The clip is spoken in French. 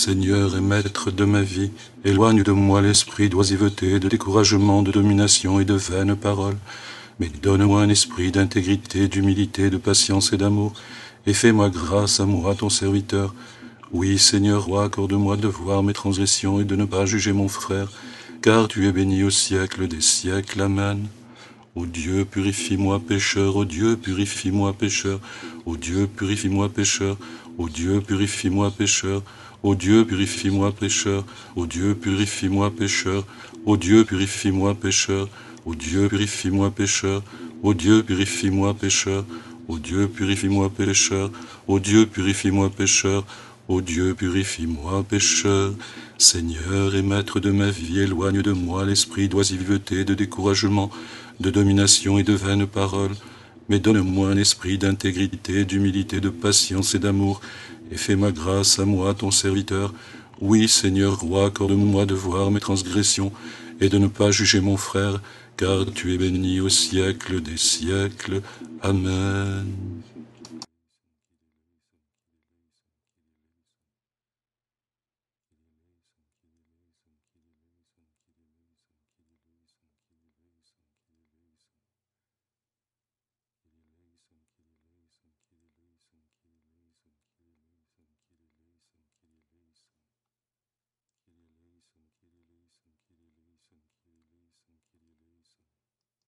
Seigneur et Maître de ma vie, éloigne de moi l'esprit d'oisiveté, de découragement, de domination et de vaines paroles, mais donne-moi un esprit d'intégrité, d'humilité, de patience et d'amour, et fais-moi grâce à moi, ton serviteur. Oui, Seigneur roi, accorde-moi de voir mes transgressions et de ne pas juger mon frère, car tu es béni au siècle des siècles. Amen. Ô Dieu, purifie-moi pécheur, ô Dieu, purifie-moi pécheur, ô Dieu, purifie-moi pécheur, ô Dieu, purifie-moi pécheur, Ô Dieu, purifie-moi pécheur. Ô Dieu, purifie-moi pécheur. Ô Dieu, purifie-moi pécheur. Ô Dieu, purifie-moi pécheur. Ô Dieu, purifie-moi pécheur. Ô Dieu, purifie-moi pécheur. Ô Dieu, purifie-moi pécheur. Ô Dieu, purifie-moi pécheur. Seigneur et Maître de ma vie, éloigne de moi l'esprit d'oisiveté, de découragement, de domination et de vaines paroles, mais donne-moi un esprit d'intégrité, d'humilité, de patience et d'amour, et fais ma grâce à moi, ton serviteur. Oui, Seigneur roi, accorde-moi de voir mes transgressions et de ne pas juger mon frère, car tu es béni au siècle des siècles. Amen.